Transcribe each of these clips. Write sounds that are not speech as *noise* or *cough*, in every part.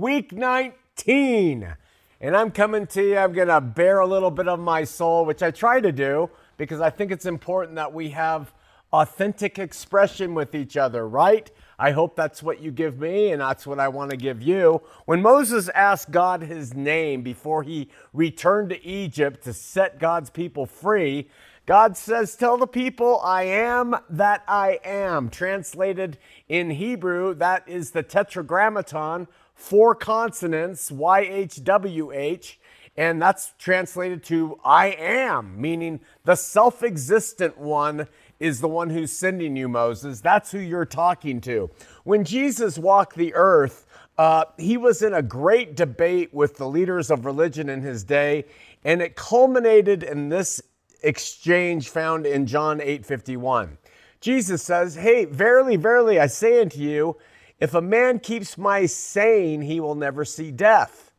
week 19. And I'm coming to you, I'm going to bear a little bit of my soul, which I try to do because I think it's important that we have authentic expression with each other, right? I hope that's what you give me, and that's what I want to give you. When Moses asked God his name before he returned to Egypt to set God's people free, God says, Tell the people, I am that I am. Translated in Hebrew, that is the tetragrammaton, four consonants, YHWH, and that's translated to I am, meaning the self existent one is the one who's sending you, Moses. That's who you're talking to. When Jesus walked the earth, uh, he was in a great debate with the leaders of religion in his day, and it culminated in this exchange found in John 8:51. Jesus says, "Hey, verily, verily, I say unto you, if a man keeps my saying, he will never see death."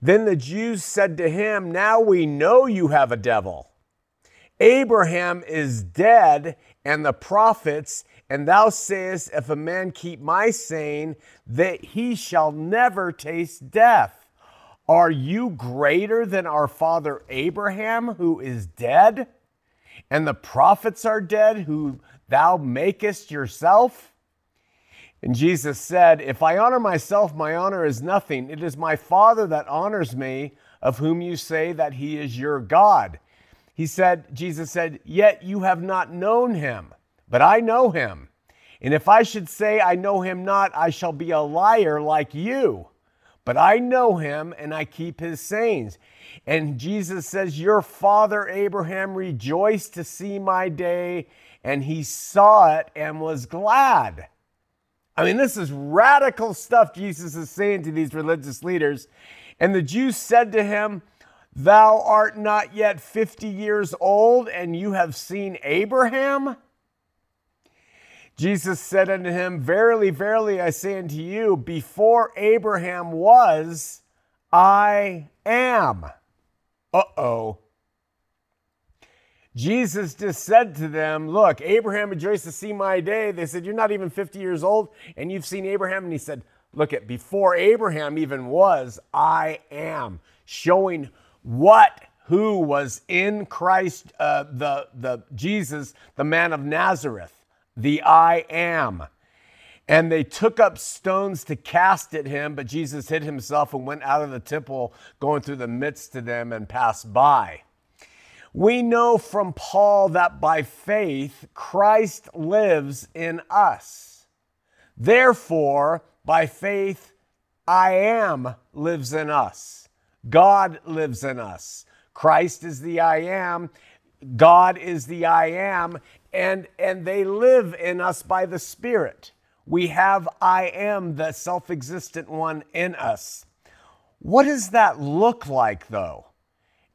Then the Jews said to him, "Now we know you have a devil. Abraham is dead, and the prophets, and thou sayest, if a man keep my saying, that he shall never taste death." Are you greater than our father Abraham, who is dead? And the prophets are dead, who thou makest yourself? And Jesus said, If I honor myself, my honor is nothing. It is my Father that honors me, of whom you say that he is your God. He said, Jesus said, Yet you have not known him, but I know him. And if I should say I know him not, I shall be a liar like you but I know him and I keep his sayings. And Jesus says, Your father Abraham rejoiced to see my day, and he saw it and was glad. I mean, this is radical stuff Jesus is saying to these religious leaders. And the Jews said to him, Thou art not yet 50 years old, and you have seen Abraham? Jesus said unto him, Verily, verily, I say unto you, before Abraham was, I am. Uh oh. Jesus just said to them, Look, Abraham rejoiced to see my day. They said, You're not even 50 years old, and you've seen Abraham. And he said, Look, at before Abraham even was, I am. Showing what who was in Christ, uh, the, the Jesus, the man of Nazareth the I am. And they took up stones to cast at him, but Jesus hid himself and went out of the temple, going through the midst of them and passed by. We know from Paul that by faith, Christ lives in us. Therefore, by faith, I am lives in us. God lives in us. Christ is the I am. God is the I am, and, and they live in us by the Spirit. We have I am, the self existent one in us. What does that look like, though?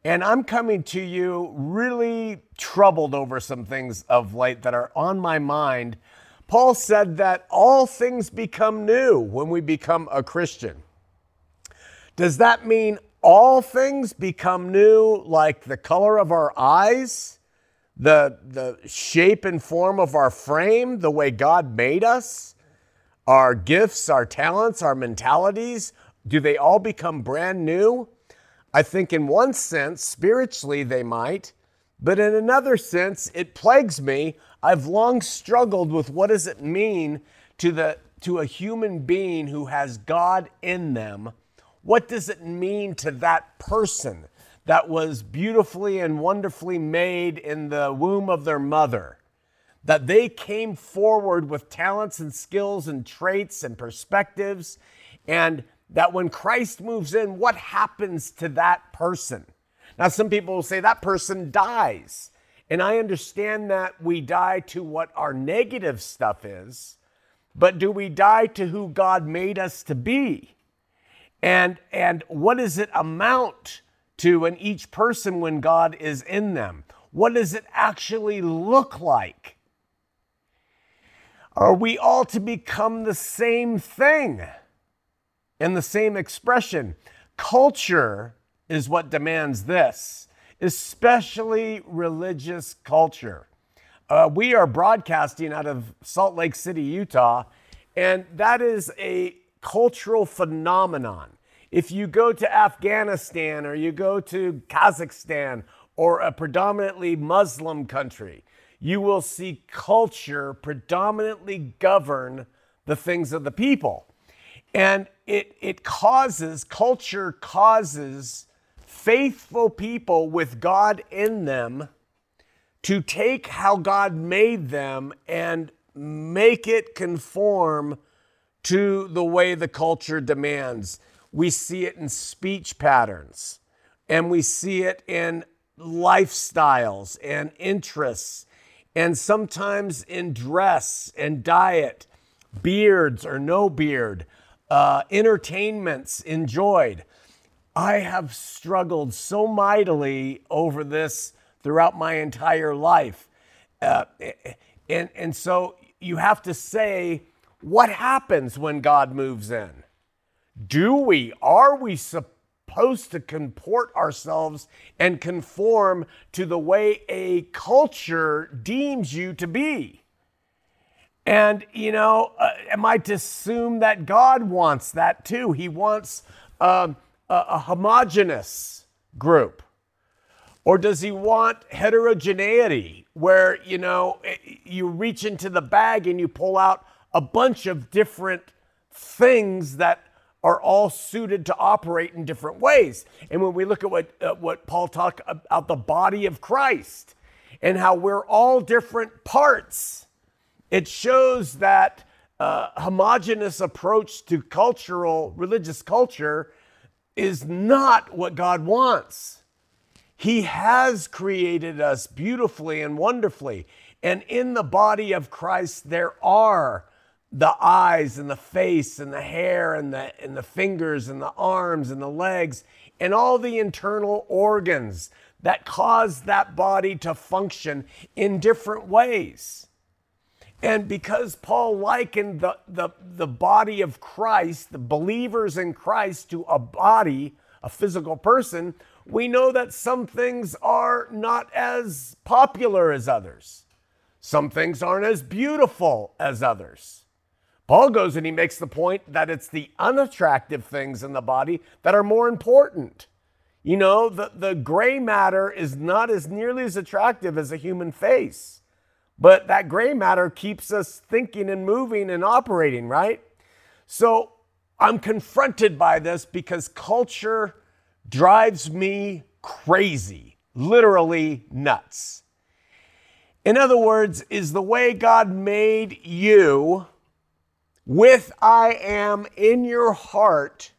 And I'm coming to you really troubled over some things of late that are on my mind. Paul said that all things become new when we become a Christian. Does that mean all things become new, like the color of our eyes? the, the shape and form of our frame, the way God made us, our gifts, our talents, our mentalities, do they all become brand new? I think in one sense, spiritually, they might, but in another sense, it plagues me. I've long struggled with what does it mean to, the, to a human being who has God in them? What does it mean to that person? that was beautifully and wonderfully made in the womb of their mother. That they came forward with talents and skills and traits and perspectives, and that when Christ moves in, what happens to that person? Now, some people will say that person dies. And I understand that we die to what our negative stuff is, but do we die to who God made us to be? And, and what does it amount to in each person when God is in them? What does it actually look like? Are we all to become the same thing in the same expression? Culture is what demands this, especially religious culture. Uh, we are broadcasting out of Salt Lake City, Utah, and that is a cultural phenomenon. If you go to Afghanistan or you go to Kazakhstan or a predominantly Muslim country, you will see culture predominantly govern the things of the people. And it, it causes, culture causes faithful people with God in them to take how God made them and make it conform to the way the culture demands. We see it in speech patterns, and we see it in lifestyles and interests, and sometimes in dress and diet, beards or no beard, uh, entertainments enjoyed. I have struggled so mightily over this throughout my entire life. Uh, and, and so you have to say, what happens when God moves in? Do we, are we supposed to comport ourselves and conform to the way a culture deems you to be? And, you know, uh, am I to assume that God wants that too? He wants um, a, a homogenous group. Or does he want heterogeneity where, you know, eh, you reach into the bag and you pull out a bunch of different things that are all suited to operate in different ways. And when we look at what, uh, what Paul talked about the body of Christ and how we're all different parts, it shows that uh, homogenous approach to cultural, religious culture is not what God wants. He has created us beautifully and wonderfully. And in the body of Christ, there are the eyes and the face and the hair and the, and the fingers and the arms and the legs and all the internal organs that cause that body to function in different ways. And because Paul likened the, the, the body of Christ, the believers in Christ, to a body, a physical person, we know that some things are not as popular as others. Some things aren't as beautiful as others. Paul goes and he makes the point that it's the unattractive things in the body that are more important. You know, the, the gray matter is not as nearly as attractive as a human face. But that gray matter keeps us thinking and moving and operating, right? So I'm confronted by this because culture drives me crazy, literally nuts. In other words, is the way God made you with I am in your heart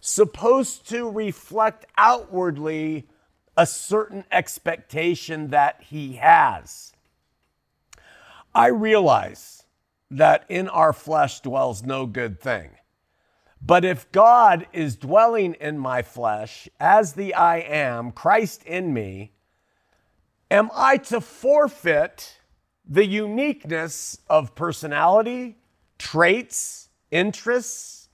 supposed to reflect outwardly a certain expectation that He has? I realize that in our flesh dwells no good thing. But if God is dwelling in my flesh as the I am, Christ in me, am I to forfeit the uniqueness of personality, traits, interests,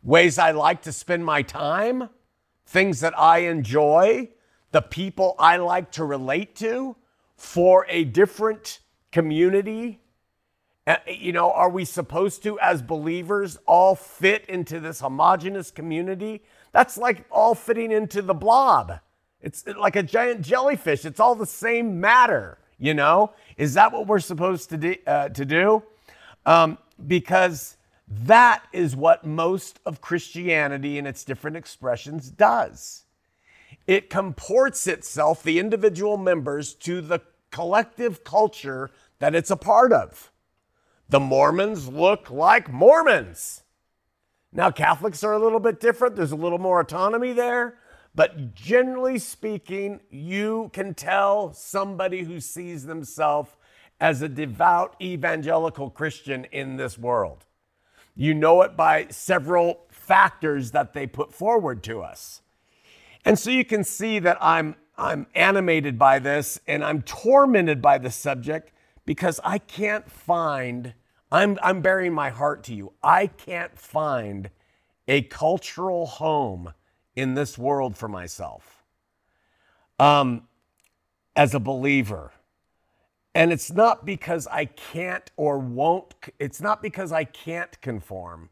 ways I like to spend my time, things that I enjoy, the people I like to relate to for a different community? Uh, you know, are we supposed to, as believers, all fit into this homogenous community? That's like all fitting into the blob. It's like a giant jellyfish. It's all the same matter, you know? Is that what we're supposed to do? Uh, to do? Um, because that is what most of Christianity in its different expressions does. It comports itself, the individual members, to the collective culture that it's a part of. The Mormons look like Mormons. Now, Catholics are a little bit different, there's a little more autonomy there. But generally speaking, you can tell somebody who sees themselves as a devout evangelical Christian in this world. You know it by several factors that they put forward to us. And so you can see that I'm, I'm animated by this and I'm tormented by the subject because I can't find, I'm, I'm bearing my heart to you, I can't find a cultural home in this world for myself um, as a believer. And it's not because I can't or won't, it's not because I can't conform,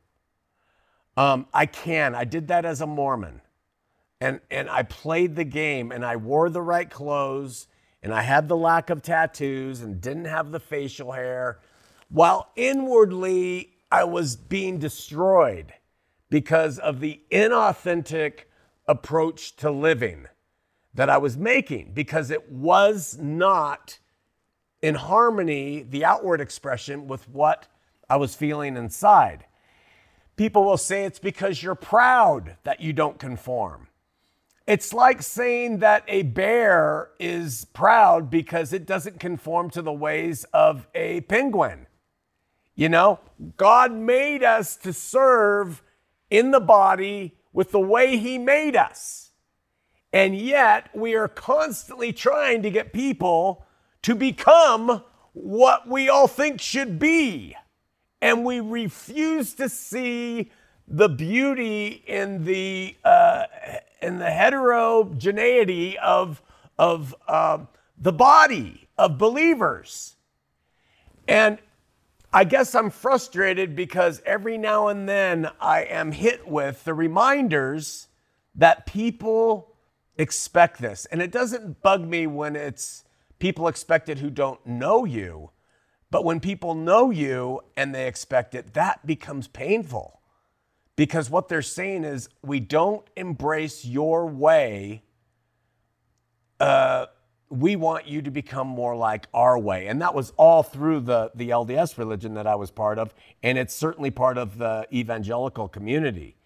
Um, I can. I did that as a Mormon. And, and I played the game and I wore the right clothes and I had the lack of tattoos and didn't have the facial hair, while inwardly I was being destroyed because of the inauthentic approach to living that I was making, because it was not in harmony, the outward expression, with what I was feeling inside. People will say it's because you're proud that you don't conform. It's like saying that a bear is proud because it doesn't conform to the ways of a penguin. You know, God made us to serve in the body with the way He made us. And yet, we are constantly trying to get people to become what we all think should be. And we refuse to see the beauty in the, uh, in the heterogeneity of, of uh, the body of believers. And I guess I'm frustrated because every now and then I am hit with the reminders that people expect this. And it doesn't bug me when it's people expect it who don't know you. But when people know you and they expect it, that becomes painful because what they're saying is we don't embrace your way. Uh, we want you to become more like our way. And that was all through the, the LDS religion that I was part of. And it's certainly part of the evangelical community.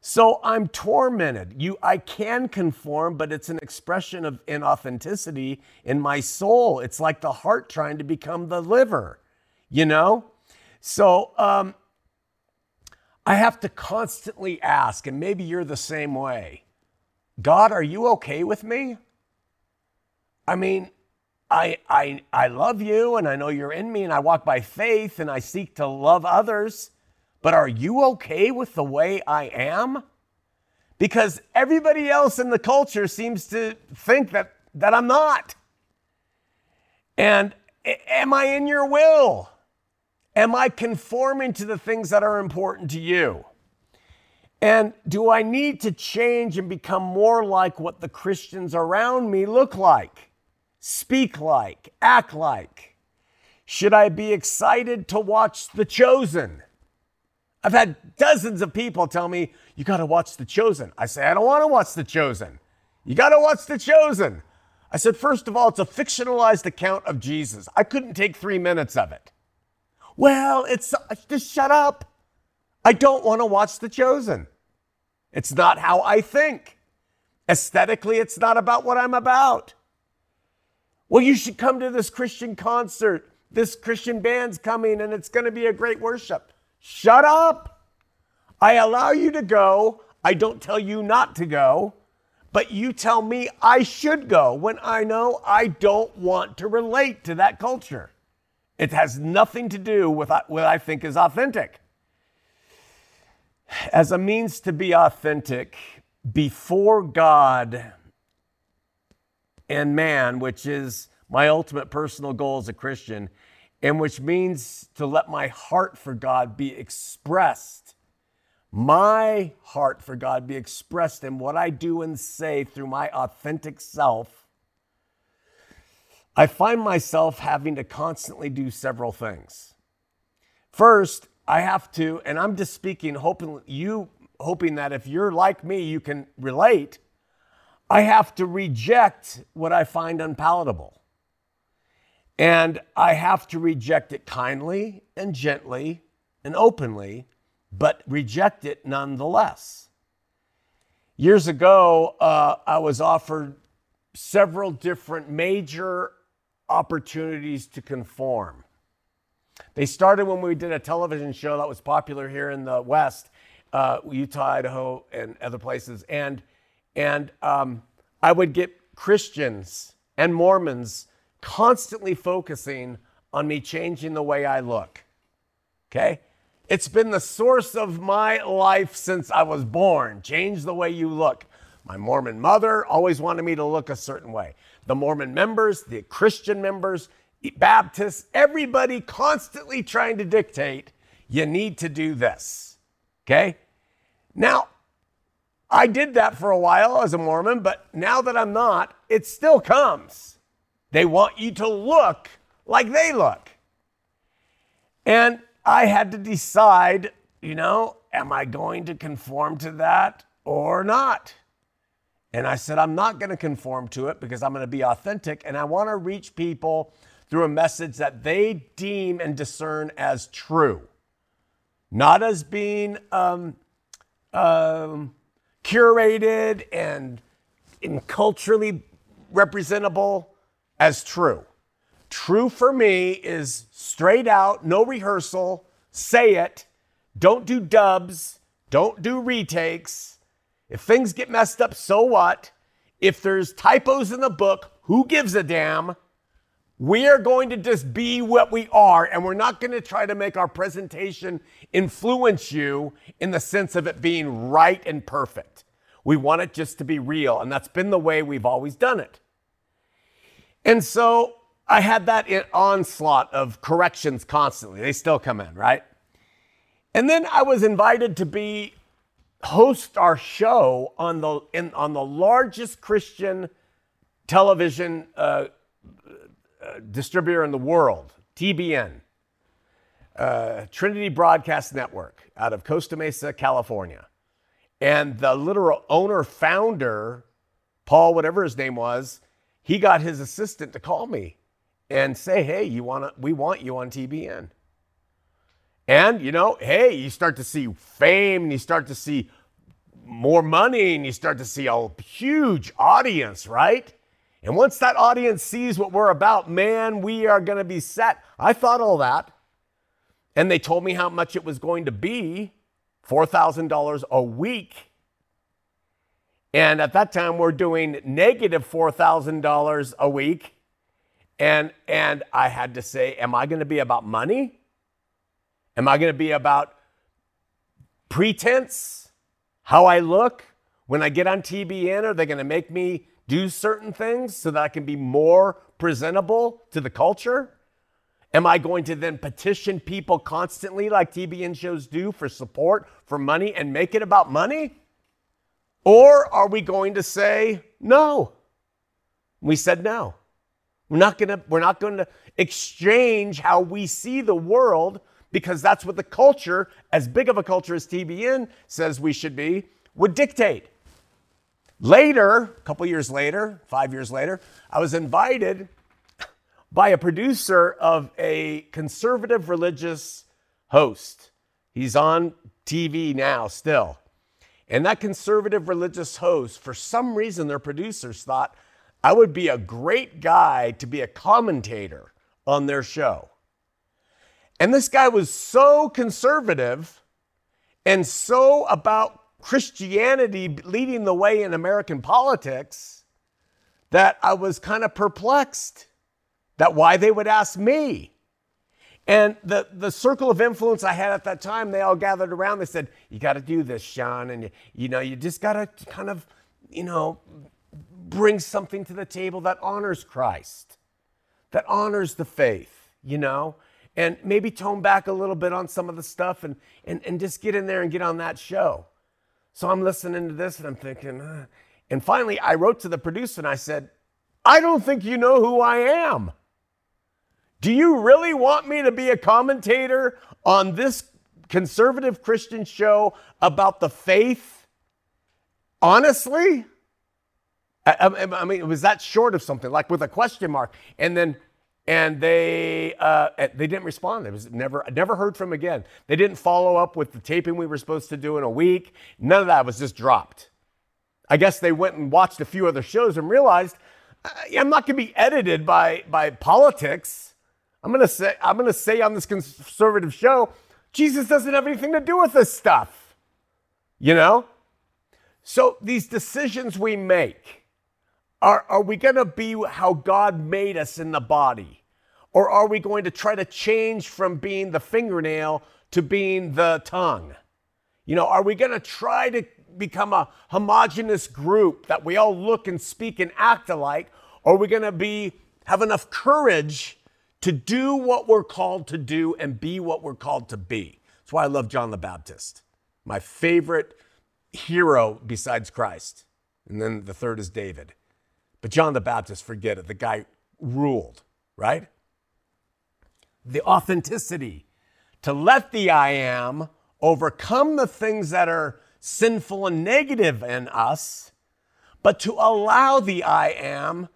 So I'm tormented. You, I can conform, but it's an expression of inauthenticity in my soul. It's like the heart trying to become the liver, you know? So um, I have to constantly ask, and maybe you're the same way God, are you okay with me? I mean, I, I, I love you and I know you're in me and I walk by faith and I seek to love others. But are you okay with the way I am? Because everybody else in the culture seems to think that, that I'm not. And am I in your will? Am I conforming to the things that are important to you? And do I need to change and become more like what the Christians around me look like, speak like, act like? Should I be excited to watch The Chosen? I've had dozens of people tell me, you got to watch The Chosen. I say, I don't want to watch The Chosen. You got to watch The Chosen. I said, first of all, it's a fictionalized account of Jesus. I couldn't take three minutes of it. Well, it's uh, just shut up. I don't want to watch The Chosen. It's not how I think. Aesthetically, it's not about what I'm about. Well, you should come to this Christian concert. This Christian band's coming and it's going to be a great worship. Shut up. I allow you to go. I don't tell you not to go, but you tell me I should go when I know I don't want to relate to that culture. It has nothing to do with uh, what I think is authentic. As a means to be authentic before God and man, which is my ultimate personal goal as a Christian, and which means to let my heart for God be expressed. My heart for God be expressed in what I do and say through my authentic self. I find myself having to constantly do several things. First, I have to, and I'm just speaking, hoping you, hoping that if you're like me, you can relate. I have to reject what I find unpalatable. And I have to reject it kindly and gently and openly, but reject it nonetheless. Years ago, uh, I was offered several different major opportunities to conform. They started when we did a television show that was popular here in the West, uh, Utah, Idaho, and other places. And, and um, I would get Christians and Mormons constantly focusing on me changing the way I look. Okay? It's been the source of my life since I was born. Change the way you look. My Mormon mother always wanted me to look a certain way. The Mormon members, the Christian members, Baptists, everybody constantly trying to dictate you need to do this. Okay? Now, I did that for a while as a Mormon, but now that I'm not, it still comes. They want you to look like they look. And I had to decide, you know, am I going to conform to that or not? And I said, I'm not going to conform to it because I'm going to be authentic and I want to reach people through a message that they deem and discern as true, not as being um, um, curated and, and culturally representable as true. True for me is straight out, no rehearsal, say it, don't do dubs, don't do retakes. If things get messed up, so what? If there's typos in the book, who gives a damn? We are going to just be what we are, and we're not going to try to make our presentation influence you in the sense of it being right and perfect. We want it just to be real, and that's been the way we've always done it. And so I had that onslaught of corrections constantly. They still come in, right? And then I was invited to be host our show on the in, on the largest Christian television uh, uh, distributor in the world, TBN, uh, Trinity Broadcast Network, out of Costa Mesa, California, and the literal owner founder, Paul, whatever his name was, he got his assistant to call me and say, "Hey, you want? We want you on TBN." And you know, hey, you start to see fame, and you start to see more money, and you start to see a huge audience, right? And once that audience sees what we're about, man, we are going to be set. I thought all that. And they told me how much it was going to be $4,000 a week and at that time, we're doing negative $4,000 a week. And, and I had to say, am I going to be about money? Am I going to be about pretense? How I look? When I get on TBN, are they going to make me do certain things so that I can be more presentable to the culture? Am I going to then petition people constantly, like TBN shows do, for support, for money, and make it about money? Or are we going to say no? We said no. We're not going to we're not going to exchange how we see the world because that's what the culture, as big of a culture as TBN says we should be, would dictate. Later, a couple years later, 5 years later, I was invited by a producer of a conservative religious host. He's on TV now still. And that conservative religious host, for some reason, their producers thought I would be a great guy to be a commentator on their show. And this guy was so conservative and so about Christianity leading the way in American politics that I was kind of perplexed that why they would ask me. And the, the circle of influence I had at that time, they all gathered around. They said, You got to do this, Sean. And, you, you know, you just got to kind of, you know, bring something to the table that honors Christ, that honors the faith, you know, and maybe tone back a little bit on some of the stuff and, and, and just get in there and get on that show. So I'm listening to this and I'm thinking, uh. and finally I wrote to the producer and I said, I don't think you know who I am. Do you really want me to be a commentator on this conservative Christian show about the faith? Honestly? I, I, mean, was that short of something, like with a question mark? And then, and they uh, they didn't respond. It was never never heard from again. They didn't follow up with the taping we were supposed to do in a week. None of that was just dropped. I guess they went and watched a few other shows and realized I'm not going to be edited by by politics. I'm going to say I'm going to say on this conservative show, Jesus doesn't have anything to do with this stuff. You know? So these decisions we make, are, are we going to be how God made us in the body? Or are we going to try to change from being the fingernail to being the tongue? You know, are we going to try to become a homogenous group that we all look and speak and act alike? Or are we going to be have enough courage to do what we're called to do and be what we're called to be. That's why I love John the Baptist. My favorite hero besides Christ. And then the third is David. But John the Baptist, forget it. The guy ruled, right? The authenticity to let the I am overcome the things that are sinful and negative in us, but to allow the I am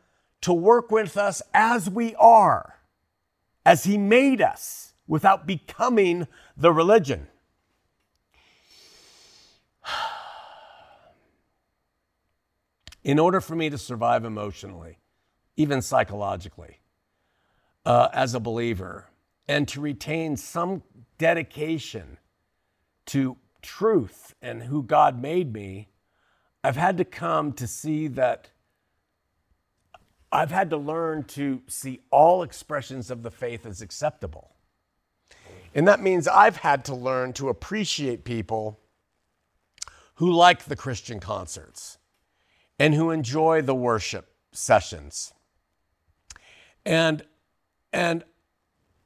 to work with us as we are, as He made us, without becoming the religion. *sighs* In order for me to survive emotionally, even psychologically, uh, as a believer, and to retain some dedication to truth and who God made me, I've had to come to see that I've had to learn to see all expressions of the faith as acceptable. And that means I've had to learn to appreciate people who like the Christian concerts and who enjoy the worship sessions. And, and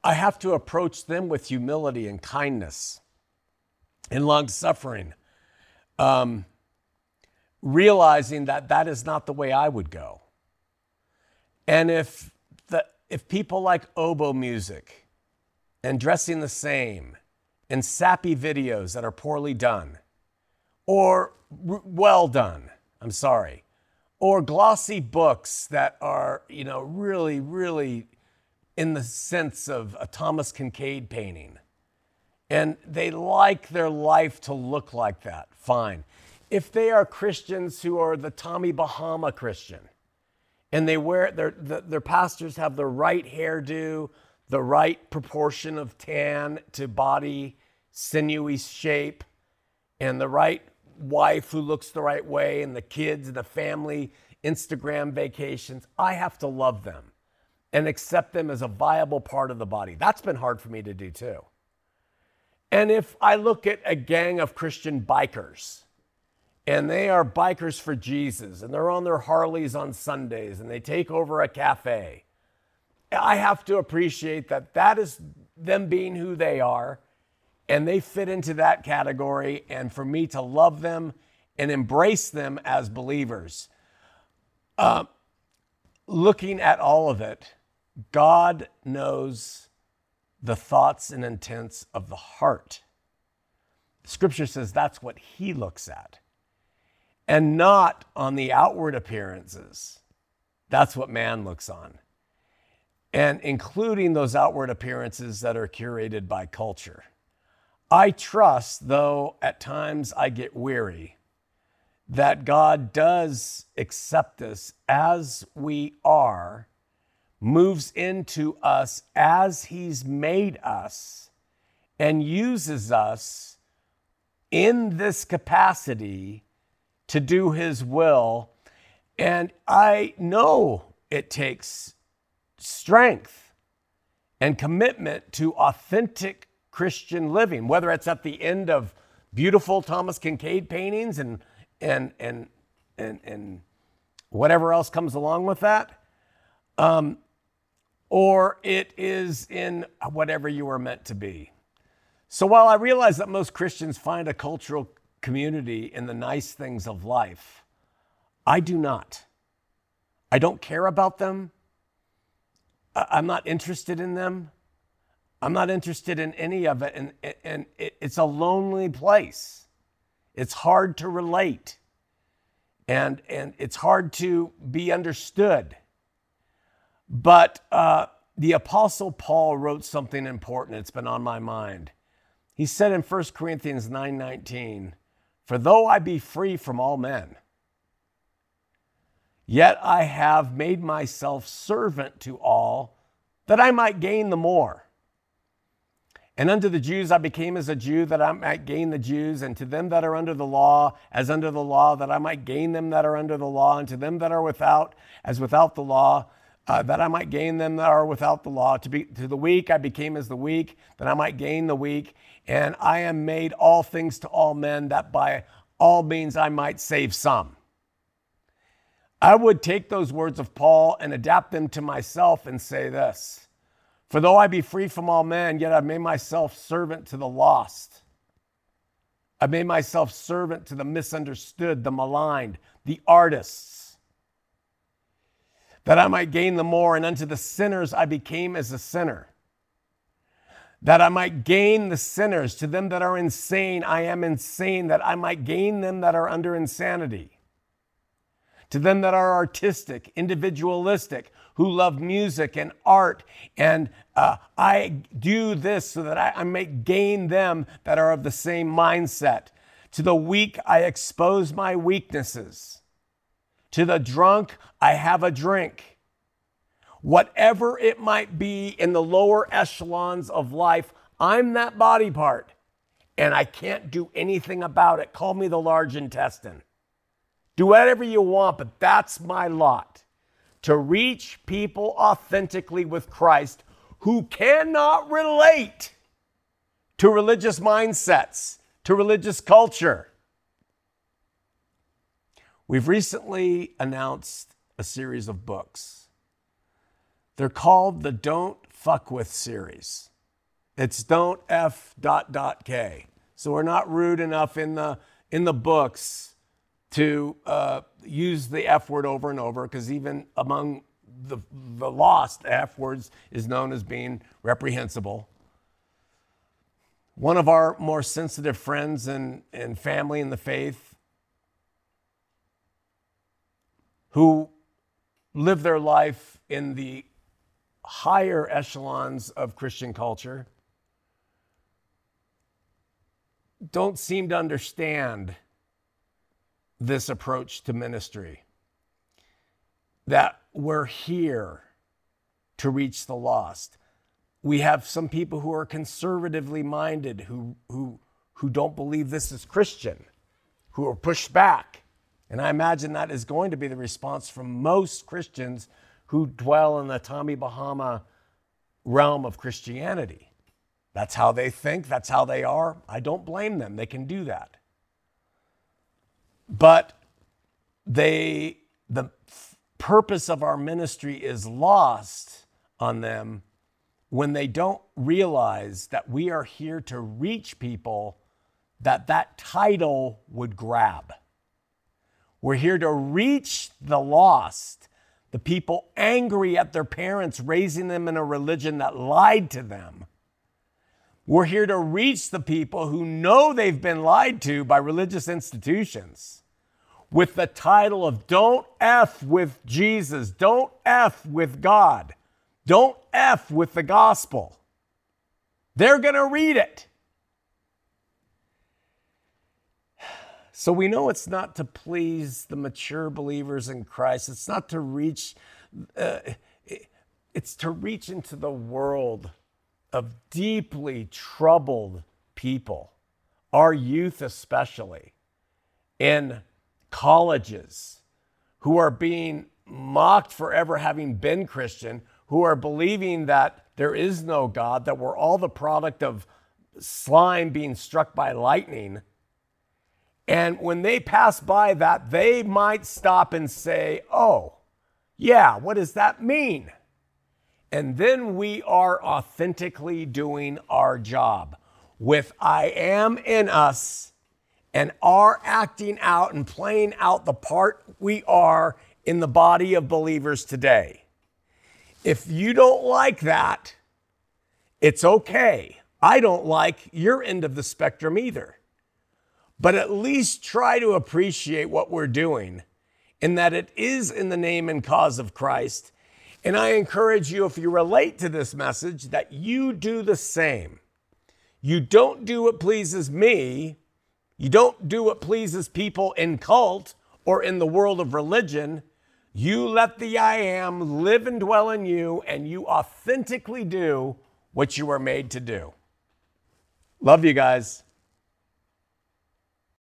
I have to approach them with humility and kindness and long suffering, um, realizing that that is not the way I would go. And if, the, if people like oboe music and dressing the same and sappy videos that are poorly done or r- well done, I'm sorry, or glossy books that are, you know, really, really in the sense of a Thomas Kinkade painting. And they like their life to look like that, fine. If they are Christians who are the Tommy Bahama Christian, and they wear their, their pastors have the right hairdo, the right proportion of tan to body, sinewy shape, and the right wife who looks the right way, and the kids the family Instagram vacations, I have to love them and accept them as a viable part of the body. That's been hard for me to do too. And if I look at a gang of Christian bikers, and they are bikers for Jesus, and they're on their Harleys on Sundays, and they take over a cafe, I have to appreciate that that is them being who they are, and they fit into that category, and for me to love them and embrace them as believers. Uh, looking at all of it, God knows the thoughts and intents of the heart. Scripture says that's what he looks at, and not on the outward appearances. That's what man looks on, and including those outward appearances that are curated by culture. I trust, though at times I get weary, that God does accept us as we are moves into us as He's made us and uses us in this capacity to do His will. And I know it takes strength and commitment to authentic Christian living, whether it's at the end of beautiful Thomas Kinkade paintings and and and and and whatever else comes along with that. Um, or it is in whatever you are meant to be. So while I realize that most Christians find a cultural community in the nice things of life, I do not. I don't care about them. I'm not interested in them. I'm not interested in any of it. And, and it's a lonely place. It's hard to relate. And, and it's hard to be understood. But uh, the Apostle Paul wrote something important. It's been on my mind. He said in 1 Corinthians 9:19, "For though I be free from all men, yet I have made myself servant to all, that I might gain the more." And unto the Jews I became as a Jew that I might gain the Jews, and to them that are under the law, as under the law, that I might gain them that are under the law, and to them that are without, as without the law, uh, that I might gain them that are without the law. To, be, to the weak I became as the weak, that I might gain the weak. And I am made all things to all men, that by all means I might save some. I would take those words of Paul and adapt them to myself and say this For though I be free from all men, yet I made myself servant to the lost. I made myself servant to the misunderstood, the maligned, the artists, that I might gain the more, and unto the sinners I became as a sinner. That I might gain the sinners, to them that are insane, I am insane, that I might gain them that are under insanity. To them that are artistic, individualistic, who love music and art. And uh, I do this so that I, I may gain them that are of the same mindset. To the weak, I expose my weaknesses. To the drunk, I have a drink. Whatever it might be in the lower echelons of life, I'm that body part and I can't do anything about it. Call me the large intestine. Do whatever you want, but that's my lot to reach people authentically with Christ who cannot relate to religious mindsets, to religious culture. We've recently announced a series of books. They're called the Don't Fuck With series. It's don't F dot dot K. So we're not rude enough in the in the books to uh, use the F word over and over because even among the, the lost, F words is known as being reprehensible. One of our more sensitive friends and, and family in the faith who live their life in the higher echelons of Christian culture don't seem to understand this approach to ministry that we're here to reach the lost. We have some people who are conservatively minded who, who, who don't believe this is Christian, who are pushed back. And I imagine that is going to be the response from most Christians who dwell in the Tommy Bahama realm of Christianity. That's how they think, that's how they are. I don't blame them. They can do that. But they, the purpose of our ministry is lost on them when they don't realize that we are here to reach people that that title would grab. We're here to reach the lost, the people angry at their parents raising them in a religion that lied to them. We're here to reach the people who know they've been lied to by religious institutions with the title of Don't F with Jesus, Don't F with God, Don't F with the gospel. They're going to read it. So we know it's not to please the mature believers in Christ. It's not to reach, uh, it's to reach into the world of deeply troubled people, our youth especially, in colleges who are being mocked for ever having been Christian, who are believing that there is no God, that we're all the product of slime being struck by lightning. And when they pass by that, they might stop and say, Oh, yeah, what does that mean? And then we are authentically doing our job with I am in us and are acting out and playing out the part we are in the body of believers today. If you don't like that, it's okay. I don't like your end of the spectrum either. But at least try to appreciate what we're doing in that it is in the name and cause of Christ. And I encourage you, if you relate to this message, that you do the same. You don't do what pleases me, you don't do what pleases people in cult or in the world of religion. You let the I am live and dwell in you, and you authentically do what you are made to do. Love you guys.